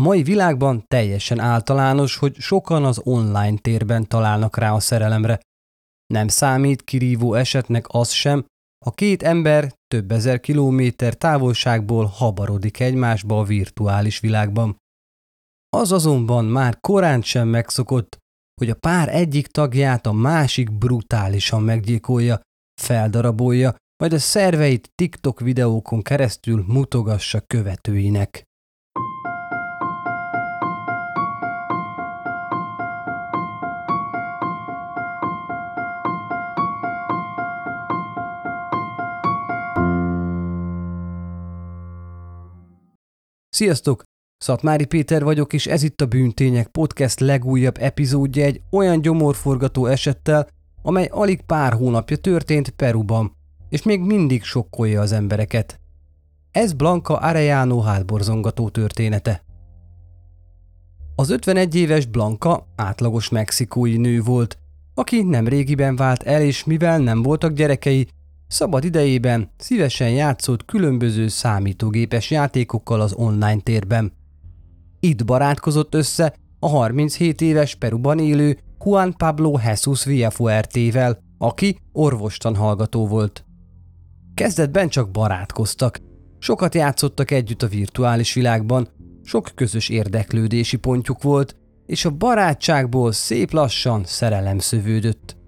A mai világban teljesen általános, hogy sokan az online térben találnak rá a szerelemre. Nem számít kirívó esetnek az sem, ha két ember több ezer kilométer távolságból habarodik egymásba a virtuális világban. Az azonban már korán sem megszokott, hogy a pár egyik tagját a másik brutálisan meggyilkolja, feldarabolja, majd a szerveit TikTok videókon keresztül mutogassa követőinek. Sziasztok! Szatmári Péter vagyok, és ez itt a Bűntények Podcast legújabb epizódja egy olyan gyomorforgató esettel, amely alig pár hónapja történt Peruban, és még mindig sokkolja az embereket. Ez Blanca Arellano hátborzongató története. Az 51 éves Blanca átlagos mexikói nő volt, aki nem régiben vált el, és mivel nem voltak gyerekei, Szabad idejében szívesen játszott különböző számítógépes játékokkal az online térben. Itt barátkozott össze a 37 éves Peruban élő Juan Pablo Jesus Villafuertével, aki orvostan hallgató volt. Kezdetben csak barátkoztak, sokat játszottak együtt a virtuális világban, sok közös érdeklődési pontjuk volt, és a barátságból szép lassan szerelem szövődött.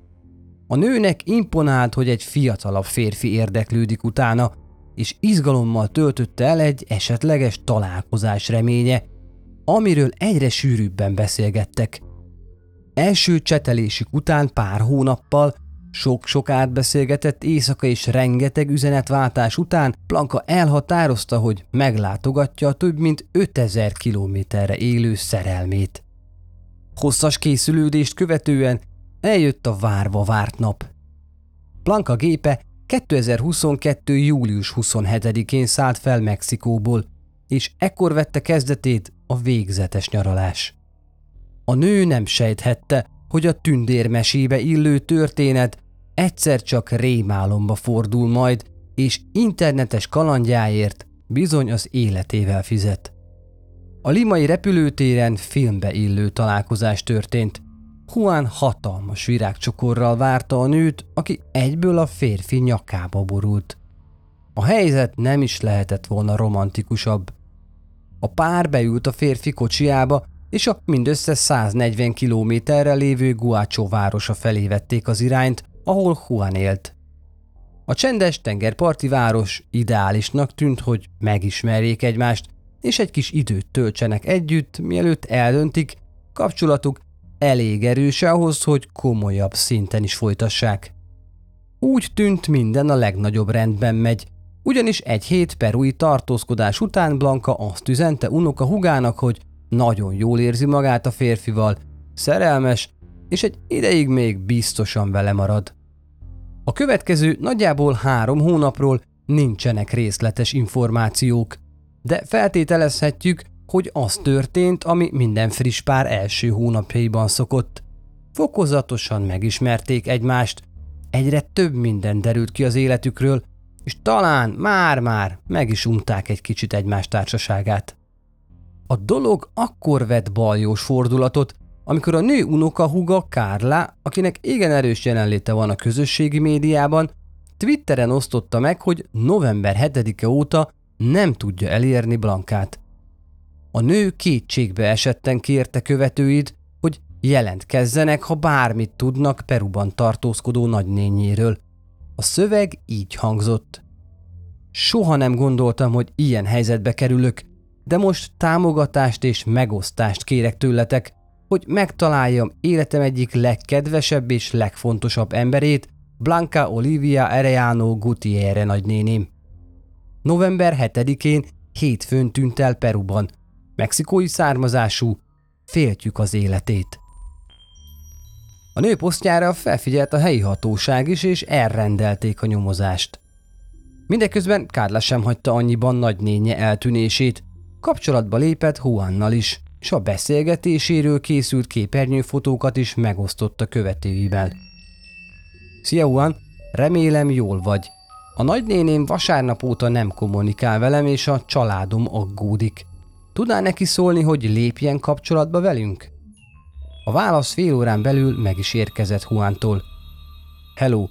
A nőnek imponált, hogy egy fiatalabb férfi érdeklődik utána, és izgalommal töltötte el egy esetleges találkozás reménye, amiről egyre sűrűbben beszélgettek. Első csetelésük után pár hónappal, sok-sok átbeszélgetett éjszaka és rengeteg üzenetváltás után Planka elhatározta, hogy meglátogatja a több mint 5000 kilométerre élő szerelmét. Hosszas készülődést követően Eljött a várva várt nap. Planka gépe 2022. július 27-én szállt fel Mexikóból, és ekkor vette kezdetét a végzetes nyaralás. A nő nem sejthette, hogy a tündérmesébe illő történet egyszer csak rémálomba fordul majd, és internetes kalandjáért bizony az életével fizet. A limai repülőtéren filmbe illő találkozás történt, Juan hatalmas virágcsokorral várta a nőt, aki egyből a férfi nyakába borult. A helyzet nem is lehetett volna romantikusabb. A pár beült a férfi kocsiába, és a mindössze 140 kilométerre lévő Guacho városa felé vették az irányt, ahol Juan élt. A csendes tengerparti város ideálisnak tűnt, hogy megismerjék egymást, és egy kis időt töltsenek együtt, mielőtt eldöntik, kapcsolatuk elég erős ahhoz, hogy komolyabb szinten is folytassák. Úgy tűnt minden a legnagyobb rendben megy, ugyanis egy hét perui tartózkodás után Blanka azt üzente unoka hugának, hogy nagyon jól érzi magát a férfival, szerelmes, és egy ideig még biztosan vele marad. A következő nagyjából három hónapról nincsenek részletes információk, de feltételezhetjük, hogy az történt, ami minden friss pár első hónapjaiban szokott. Fokozatosan megismerték egymást, egyre több minden derült ki az életükről, és talán már-már meg is unták egy kicsit egymás társaságát. A dolog akkor vett baljós fordulatot, amikor a nő unoka huga Kárla, akinek igen erős jelenléte van a közösségi médiában, Twitteren osztotta meg, hogy november 7-e óta nem tudja elérni Blankát. A nő kétségbe esetten kérte követőid, hogy jelentkezzenek, ha bármit tudnak Peruban tartózkodó nagynényéről. A szöveg így hangzott. Soha nem gondoltam, hogy ilyen helyzetbe kerülök, de most támogatást és megosztást kérek tőletek, hogy megtaláljam életem egyik legkedvesebb és legfontosabb emberét, Blanca Olivia Arellano Gutierre nagynéném. November 7-én hétfőn tűnt el Peruban. Mexikói származású, féltjük az életét. A nő posztjára felfigyelt a helyi hatóság is, és elrendelték a nyomozást. Mindeközben Kárla sem hagyta annyiban nagynénye eltűnését, kapcsolatba lépett Juannal is, és a beszélgetéséről készült képernyőfotókat is megosztotta követőivel. Szia Juan, remélem jól vagy. A nagynéném vasárnap óta nem kommunikál velem, és a családom aggódik. Tudnál neki szólni, hogy lépjen kapcsolatba velünk? A válasz fél órán belül meg is érkezett Juantól. Hello,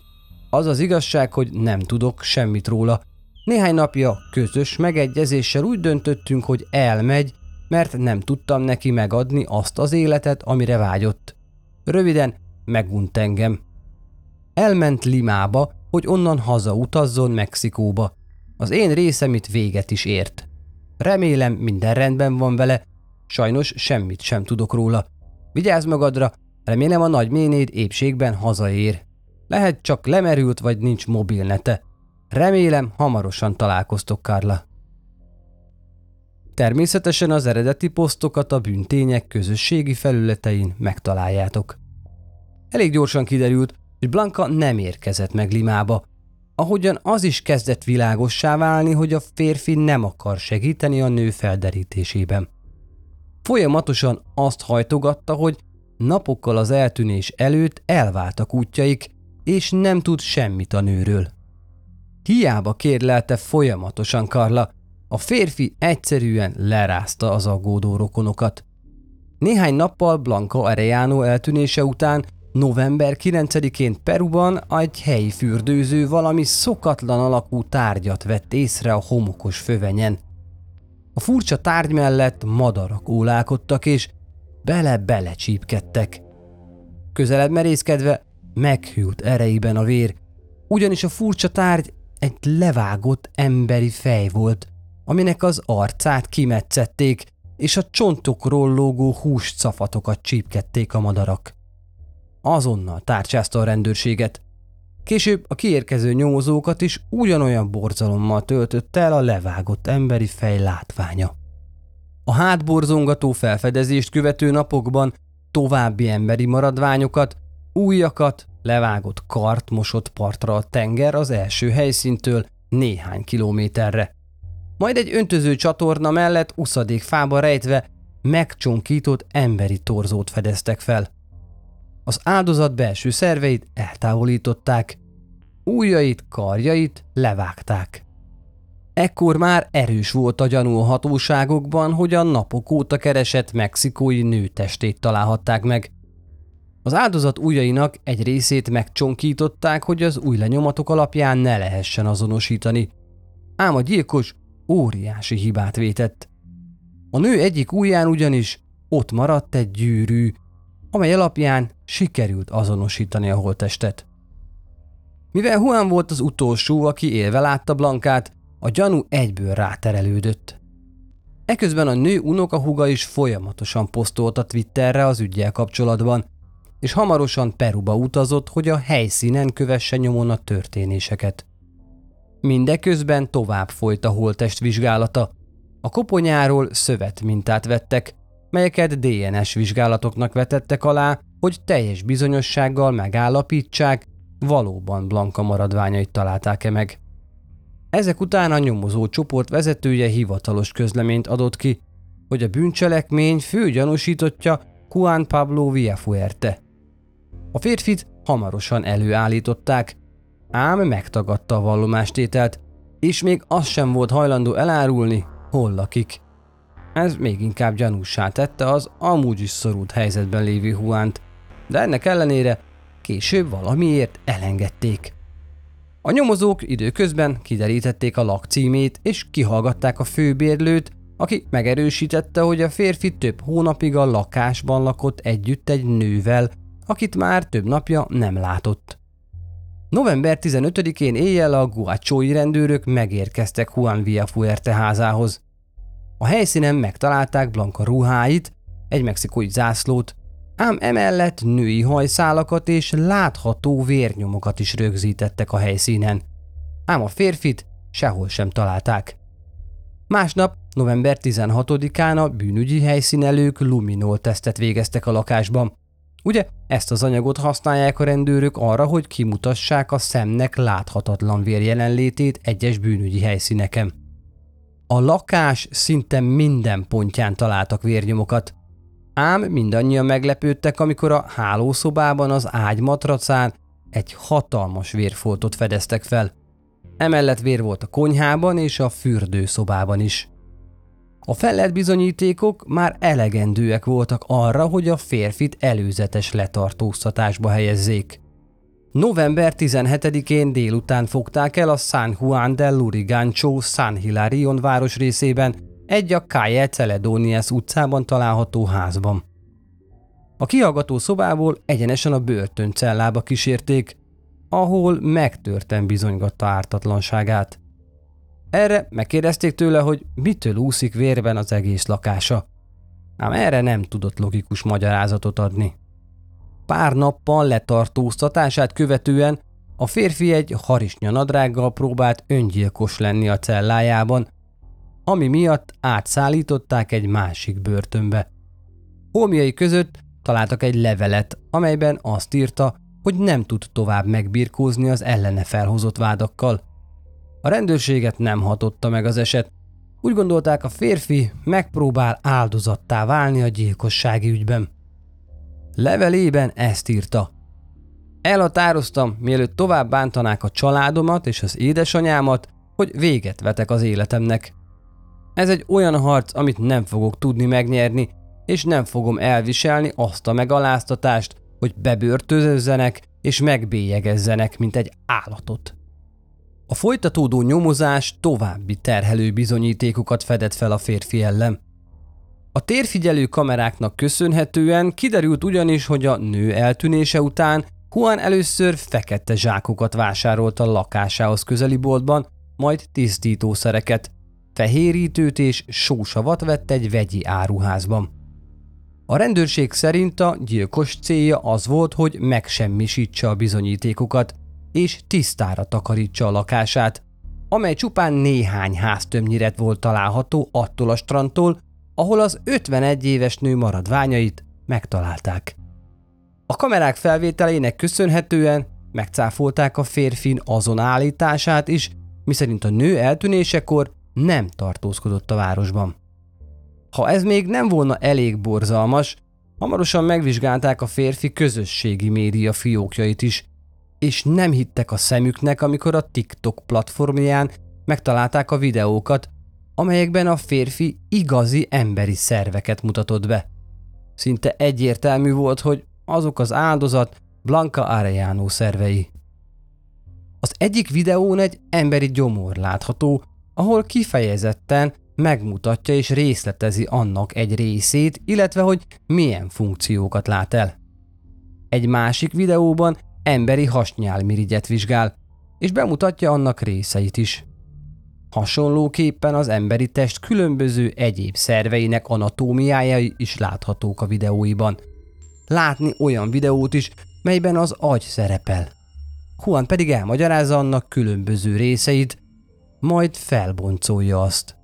az az igazság, hogy nem tudok semmit róla. Néhány napja közös megegyezéssel úgy döntöttünk, hogy elmegy, mert nem tudtam neki megadni azt az életet, amire vágyott. Röviden megunt engem. Elment Limába, hogy onnan hazautazzon Mexikóba. Az én részem itt véget is ért. Remélem minden rendben van vele, sajnos semmit sem tudok róla. Vigyázz magadra, remélem a nagy ménéd épségben hazaér. Lehet csak lemerült vagy nincs mobilnete. Remélem hamarosan találkoztok, Karla. Természetesen az eredeti posztokat a bűntények közösségi felületein megtaláljátok. Elég gyorsan kiderült, hogy Blanka nem érkezett meg Limába, ahogyan az is kezdett világossá válni, hogy a férfi nem akar segíteni a nő felderítésében. Folyamatosan azt hajtogatta, hogy napokkal az eltűnés előtt elváltak útjaik, és nem tud semmit a nőről. Hiába kérlelte folyamatosan Karla, a férfi egyszerűen lerázta az aggódó rokonokat. Néhány nappal Blanca Arellano eltűnése után november 9-én Peruban egy helyi fürdőző valami szokatlan alakú tárgyat vett észre a homokos fövenyen. A furcsa tárgy mellett madarak ólálkodtak és bele-bele csípkedtek. Közelebb merészkedve meghűlt erejében a vér, ugyanis a furcsa tárgy egy levágott emberi fej volt, aminek az arcát kimetszették, és a csontokról lógó húscafatokat csípkedték a madarak. Azonnal tárcsázta a rendőrséget. Később a kiérkező nyomozókat is ugyanolyan borzalommal töltött el a levágott emberi fej látványa. A hátborzongató felfedezést követő napokban további emberi maradványokat, újakat, levágott kart mosott partra a tenger az első helyszíntől néhány kilométerre. Majd egy öntöző csatorna mellett uszadék fába rejtve megcsonkított emberi torzót fedeztek fel. Az áldozat belső szerveit eltávolították, ujjait, karjait levágták. Ekkor már erős volt a gyanú a hatóságokban, hogy a napok óta keresett mexikói nő testét találhatták meg. Az áldozat ujjainak egy részét megcsonkították, hogy az új lenyomatok alapján ne lehessen azonosítani. Ám a gyilkos óriási hibát vétett. A nő egyik ujján ugyanis ott maradt egy gyűrű, amely alapján sikerült azonosítani a holttestet. Mivel Juan volt az utolsó, aki élve látta Blankát, a gyanú egyből ráterelődött. Eközben a nő unokahuga is folyamatosan posztolt a Twitterre az ügyel kapcsolatban, és hamarosan Peruba utazott, hogy a helyszínen kövesse nyomon a történéseket. Mindeközben tovább folyt a holtest vizsgálata. A koponyáról szövet mintát vettek, melyeket DNS vizsgálatoknak vetettek alá, hogy teljes bizonyossággal megállapítsák, valóban Blanka maradványait találták-e meg. Ezek után a nyomozó csoport vezetője hivatalos közleményt adott ki, hogy a bűncselekmény fő gyanúsítottja Juan Pablo Villafuerte. A férfit hamarosan előállították, ám megtagadta a vallomástételt, és még az sem volt hajlandó elárulni, hol lakik. Ez még inkább gyanúsá tette az amúgy is szorult helyzetben lévő Huánt, de ennek ellenére később valamiért elengedték. A nyomozók időközben kiderítették a lakcímét és kihallgatták a főbérlőt, aki megerősítette, hogy a férfi több hónapig a lakásban lakott együtt egy nővel, akit már több napja nem látott. November 15-én éjjel a guachói rendőrök megérkeztek Juan Villafuerte házához. A helyszínen megtalálták Blanca ruháit, egy mexikói zászlót, ám emellett női hajszálakat és látható vérnyomokat is rögzítettek a helyszínen. Ám a férfit sehol sem találták. Másnap, november 16-án a bűnügyi helyszínelők luminol tesztet végeztek a lakásban. Ugye ezt az anyagot használják a rendőrök arra, hogy kimutassák a szemnek láthatatlan vér jelenlétét egyes bűnügyi helyszíneken. A lakás szinte minden pontján találtak vérnyomokat. Ám mindannyian meglepődtek, amikor a hálószobában az ágy matracán egy hatalmas vérfoltot fedeztek fel. Emellett vér volt a konyhában és a fürdőszobában is. A felett bizonyítékok már elegendőek voltak arra, hogy a férfit előzetes letartóztatásba helyezzék. November 17-én délután fogták el a San Juan del Lurigancho San Hilarion városrészében, egy a Calle Celedonias utcában található házban. A kihallgató szobából egyenesen a börtöncellába kísérték, ahol megtörten bizonygatta ártatlanságát. Erre megkérdezték tőle, hogy mitől úszik vérben az egész lakása. Ám erre nem tudott logikus magyarázatot adni. Pár nappal letartóztatását követően a férfi egy harisnya nadrággal próbált öngyilkos lenni a cellájában, ami miatt átszállították egy másik börtönbe. Holmiai között találtak egy levelet, amelyben azt írta, hogy nem tud tovább megbirkózni az ellene felhozott vádakkal. A rendőrséget nem hatotta meg az eset. Úgy gondolták, a férfi megpróbál áldozattá válni a gyilkossági ügyben. Levelében ezt írta. Elhatároztam, mielőtt tovább bántanák a családomat és az édesanyámat, hogy véget vetek az életemnek. Ez egy olyan harc, amit nem fogok tudni megnyerni, és nem fogom elviselni azt a megaláztatást, hogy bebörtözözzenek és megbélyegezzenek, mint egy állatot. A folytatódó nyomozás további terhelő bizonyítékokat fedett fel a férfi ellen. A térfigyelő kameráknak köszönhetően kiderült ugyanis, hogy a nő eltűnése után Juan először fekete zsákokat vásárolt a lakásához közeli boltban, majd tisztítószereket, fehérítőt és sósavat vett egy vegyi áruházban. A rendőrség szerint a gyilkos célja az volt, hogy megsemmisítse a bizonyítékokat, és tisztára takarítsa a lakását, amely csupán néhány háztömnyiret volt található attól a strandtól, ahol az 51 éves nő maradványait megtalálták. A kamerák felvételének köszönhetően megcáfolták a férfin azon állítását is, miszerint a nő eltűnésekor nem tartózkodott a városban. Ha ez még nem volna elég borzalmas, hamarosan megvizsgálták a férfi közösségi média fiókjait is, és nem hittek a szemüknek, amikor a TikTok platformján megtalálták a videókat, amelyekben a férfi igazi emberi szerveket mutatott be. Szinte egyértelmű volt, hogy azok az áldozat Blanca Arellano szervei. Az egyik videón egy emberi gyomor látható, ahol kifejezetten megmutatja és részletezi annak egy részét, illetve hogy milyen funkciókat lát el. Egy másik videóban emberi hasnyálmirigyet vizsgál, és bemutatja annak részeit is. Hasonlóképpen az emberi test különböző egyéb szerveinek anatómiájai is láthatók a videóiban. Látni olyan videót is, melyben az agy szerepel. Juan pedig elmagyarázza annak különböző részeit, majd felboncolja azt.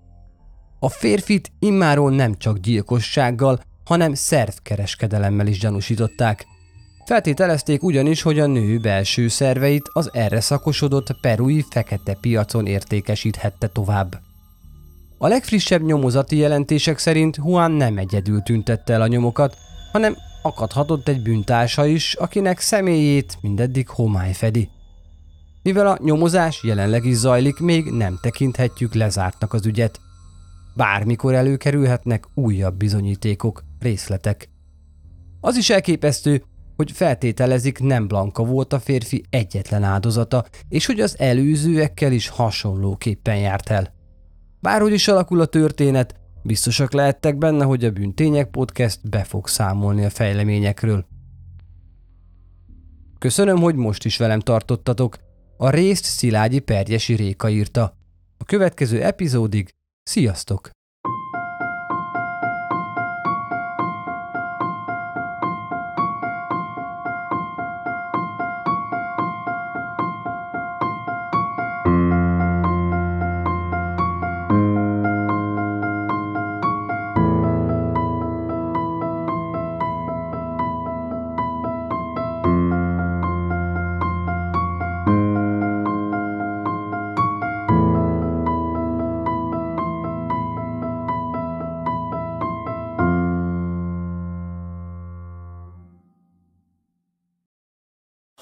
A férfit immáról nem csak gyilkossággal, hanem szervkereskedelemmel is gyanúsították. Feltételezték ugyanis, hogy a nő belső szerveit az erre szakosodott perui fekete piacon értékesíthette tovább. A legfrissebb nyomozati jelentések szerint Juan nem egyedül tüntette el a nyomokat, hanem akadhatott egy bűntársa is, akinek személyét mindeddig homály fedi. Mivel a nyomozás jelenleg is zajlik, még nem tekinthetjük lezártnak az ügyet bármikor előkerülhetnek újabb bizonyítékok, részletek. Az is elképesztő, hogy feltételezik nem Blanka volt a férfi egyetlen áldozata, és hogy az előzőekkel is hasonlóképpen járt el. Bárhogy is alakul a történet, biztosak lehettek benne, hogy a Bűntények Podcast be fog számolni a fejleményekről. Köszönöm, hogy most is velem tartottatok. A részt Szilágyi Pergyesi Réka írta. A következő epizódig Sziasztok!